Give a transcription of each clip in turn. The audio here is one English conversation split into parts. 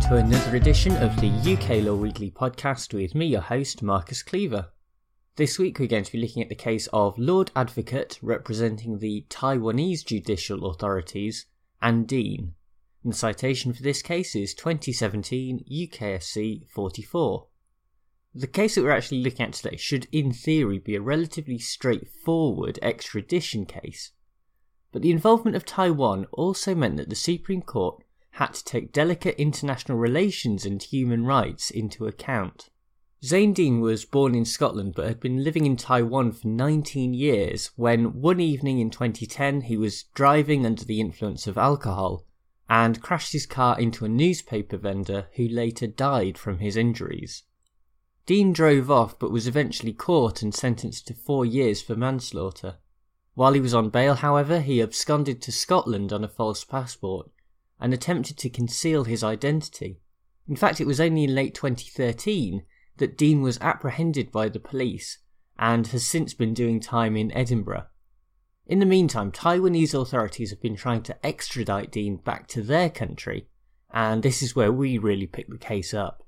to another edition of the UK Law Weekly podcast with me, your host, Marcus Cleaver. This week we're going to be looking at the case of Lord Advocate representing the Taiwanese judicial authorities and Dean. And the citation for this case is 2017 UKSC 44. The case that we're actually looking at today should, in theory, be a relatively straightforward extradition case. But the involvement of Taiwan also meant that the Supreme Court had to take delicate international relations and human rights into account. Zain Dean was born in Scotland but had been living in Taiwan for 19 years when one evening in 2010 he was driving under the influence of alcohol and crashed his car into a newspaper vendor who later died from his injuries. Dean drove off but was eventually caught and sentenced to four years for manslaughter. While he was on bail, however, he absconded to Scotland on a false passport and attempted to conceal his identity. In fact, it was only in late 2013 that Dean was apprehended by the police and has since been doing time in Edinburgh. In the meantime, Taiwanese authorities have been trying to extradite Dean back to their country, and this is where we really pick the case up.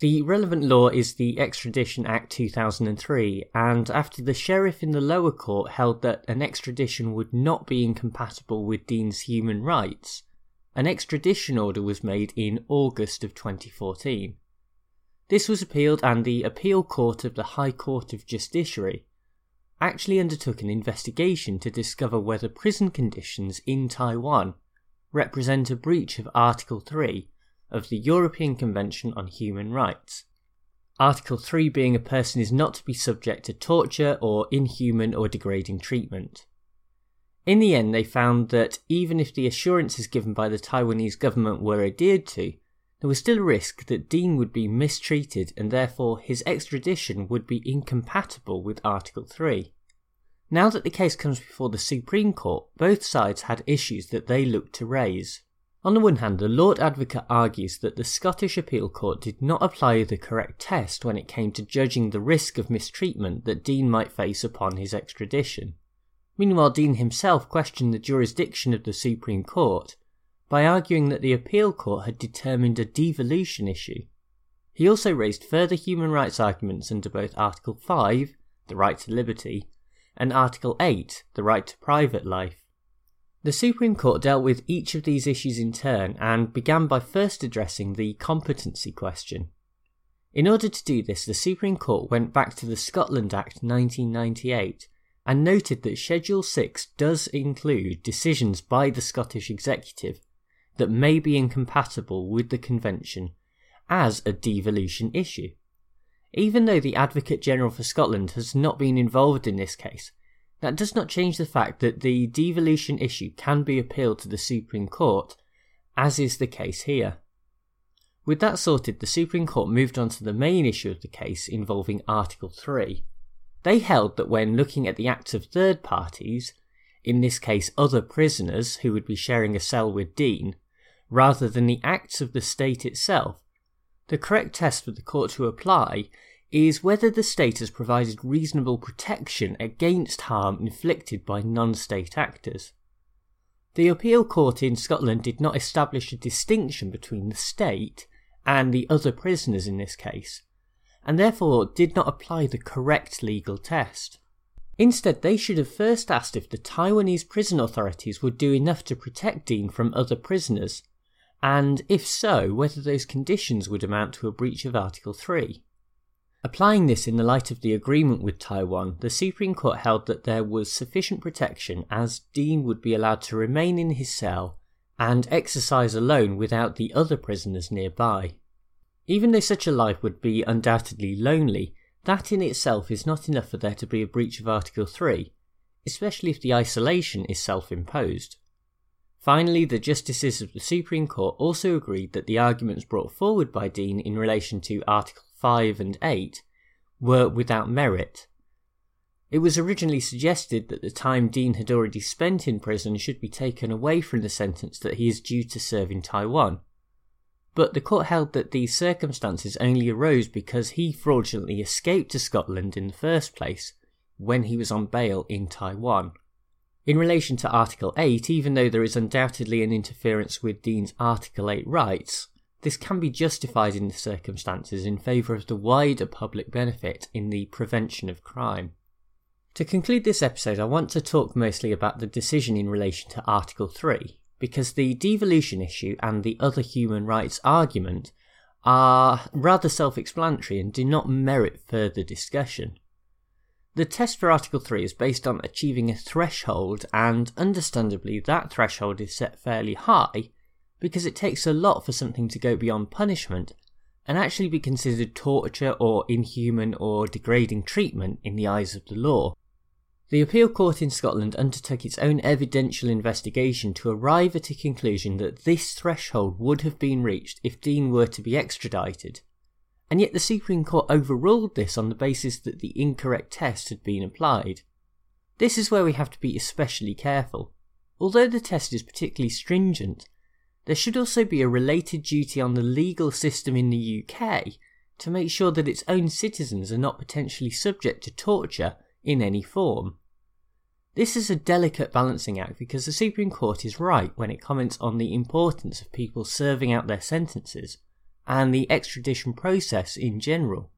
The relevant law is the Extradition Act 2003, and after the sheriff in the lower court held that an extradition would not be incompatible with Dean's human rights, an extradition order was made in August of 2014. This was appealed, and the Appeal Court of the High Court of Justiciary actually undertook an investigation to discover whether prison conditions in Taiwan represent a breach of Article 3 of the European Convention on Human Rights. Article 3 being a person is not to be subject to torture or inhuman or degrading treatment. In the end, they found that even if the assurances given by the Taiwanese government were adhered to, there was still a risk that Dean would be mistreated and therefore his extradition would be incompatible with Article 3. Now that the case comes before the Supreme Court, both sides had issues that they looked to raise. On the one hand, the Lord Advocate argues that the Scottish Appeal Court did not apply the correct test when it came to judging the risk of mistreatment that Dean might face upon his extradition. Meanwhile, Dean himself questioned the jurisdiction of the Supreme Court by arguing that the appeal court had determined a devolution issue. He also raised further human rights arguments under both Article 5, the right to liberty, and Article 8, the right to private life. The Supreme Court dealt with each of these issues in turn and began by first addressing the competency question. In order to do this, the Supreme Court went back to the Scotland Act 1998 and noted that Schedule 6 does include decisions by the Scottish Executive that may be incompatible with the Convention as a devolution issue. Even though the Advocate General for Scotland has not been involved in this case, that does not change the fact that the devolution issue can be appealed to the Supreme Court, as is the case here. With that sorted, the Supreme Court moved on to the main issue of the case involving Article 3. They held that when looking at the acts of third parties, in this case other prisoners who would be sharing a cell with Dean, rather than the acts of the state itself, the correct test for the court to apply is whether the state has provided reasonable protection against harm inflicted by non state actors. The appeal court in Scotland did not establish a distinction between the state and the other prisoners in this case, and therefore did not apply the correct legal test. Instead, they should have first asked if the Taiwanese prison authorities would do enough to protect Dean from other prisoners, and if so, whether those conditions would amount to a breach of Article 3. Applying this in the light of the agreement with Taiwan, the Supreme Court held that there was sufficient protection as Dean would be allowed to remain in his cell and exercise alone without the other prisoners nearby. Even though such a life would be undoubtedly lonely, that in itself is not enough for there to be a breach of Article 3, especially if the isolation is self imposed. Finally, the justices of the Supreme Court also agreed that the arguments brought forward by Dean in relation to Article 5 and 8 were without merit. It was originally suggested that the time Dean had already spent in prison should be taken away from the sentence that he is due to serve in Taiwan but the court held that these circumstances only arose because he fraudulently escaped to Scotland in the first place when he was on bail in Taiwan. In relation to Article 8, even though there is undoubtedly an interference with Dean's Article 8 rights, this can be justified in the circumstances in favour of the wider public benefit in the prevention of crime. To conclude this episode, I want to talk mostly about the decision in relation to Article 3, because the devolution issue and the other human rights argument are rather self explanatory and do not merit further discussion. The test for Article 3 is based on achieving a threshold, and understandably, that threshold is set fairly high because it takes a lot for something to go beyond punishment and actually be considered torture or inhuman or degrading treatment in the eyes of the law. The appeal court in Scotland undertook its own evidential investigation to arrive at a conclusion that this threshold would have been reached if Dean were to be extradited. And yet the Supreme Court overruled this on the basis that the incorrect test had been applied. This is where we have to be especially careful. Although the test is particularly stringent, there should also be a related duty on the legal system in the UK to make sure that its own citizens are not potentially subject to torture in any form. This is a delicate balancing act because the Supreme Court is right when it comments on the importance of people serving out their sentences and the extradition process in general.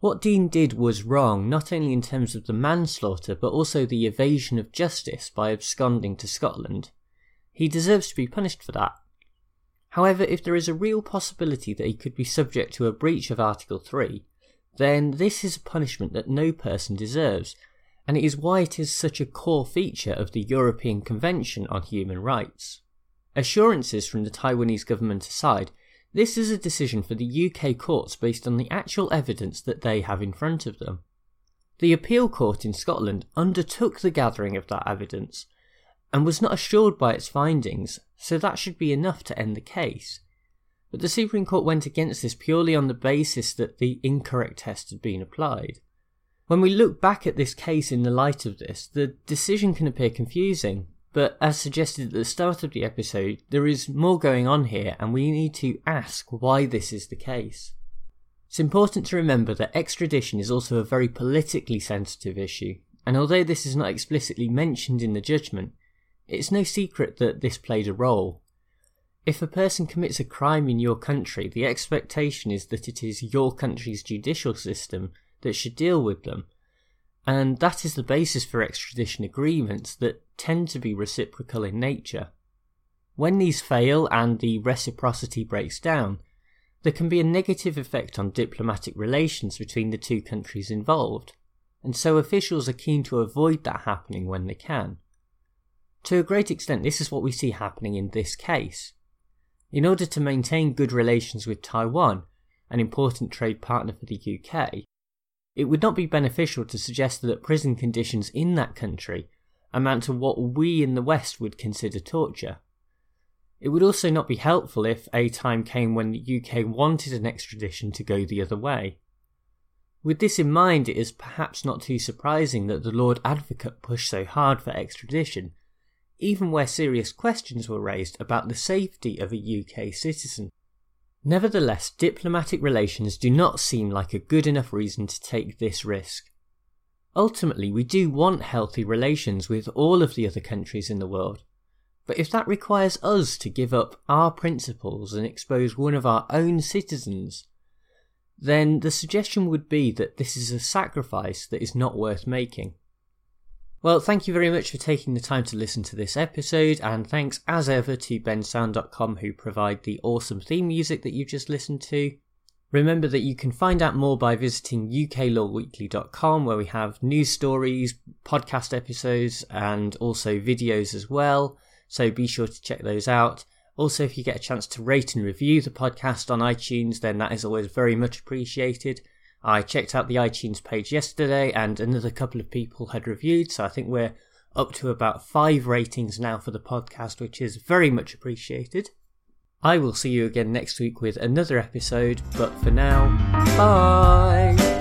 What Dean did was wrong not only in terms of the manslaughter but also the evasion of justice by absconding to Scotland. He deserves to be punished for that. However, if there is a real possibility that he could be subject to a breach of Article 3, then this is a punishment that no person deserves, and it is why it is such a core feature of the European Convention on Human Rights. Assurances from the Taiwanese government aside, this is a decision for the UK courts based on the actual evidence that they have in front of them. The appeal court in Scotland undertook the gathering of that evidence and was not assured by its findings, so that should be enough to end the case. But the Supreme Court went against this purely on the basis that the incorrect test had been applied. When we look back at this case in the light of this, the decision can appear confusing, but as suggested at the start of the episode, there is more going on here and we need to ask why this is the case. It's important to remember that extradition is also a very politically sensitive issue, and although this is not explicitly mentioned in the judgment, it's no secret that this played a role. If a person commits a crime in your country, the expectation is that it is your country's judicial system that should deal with them. And that is the basis for extradition agreements that tend to be reciprocal in nature. When these fail and the reciprocity breaks down, there can be a negative effect on diplomatic relations between the two countries involved, and so officials are keen to avoid that happening when they can. To a great extent, this is what we see happening in this case. In order to maintain good relations with Taiwan, an important trade partner for the UK, it would not be beneficial to suggest that prison conditions in that country amount to what we in the West would consider torture. It would also not be helpful if a time came when the UK wanted an extradition to go the other way. With this in mind, it is perhaps not too surprising that the Lord Advocate pushed so hard for extradition even where serious questions were raised about the safety of a UK citizen. Nevertheless, diplomatic relations do not seem like a good enough reason to take this risk. Ultimately, we do want healthy relations with all of the other countries in the world, but if that requires us to give up our principles and expose one of our own citizens, then the suggestion would be that this is a sacrifice that is not worth making. Well, thank you very much for taking the time to listen to this episode, and thanks as ever to bensound.com who provide the awesome theme music that you just listened to. Remember that you can find out more by visiting uklawweekly.com where we have news stories, podcast episodes, and also videos as well. So be sure to check those out. Also, if you get a chance to rate and review the podcast on iTunes, then that is always very much appreciated. I checked out the iTunes page yesterday and another couple of people had reviewed, so I think we're up to about five ratings now for the podcast, which is very much appreciated. I will see you again next week with another episode, but for now, bye!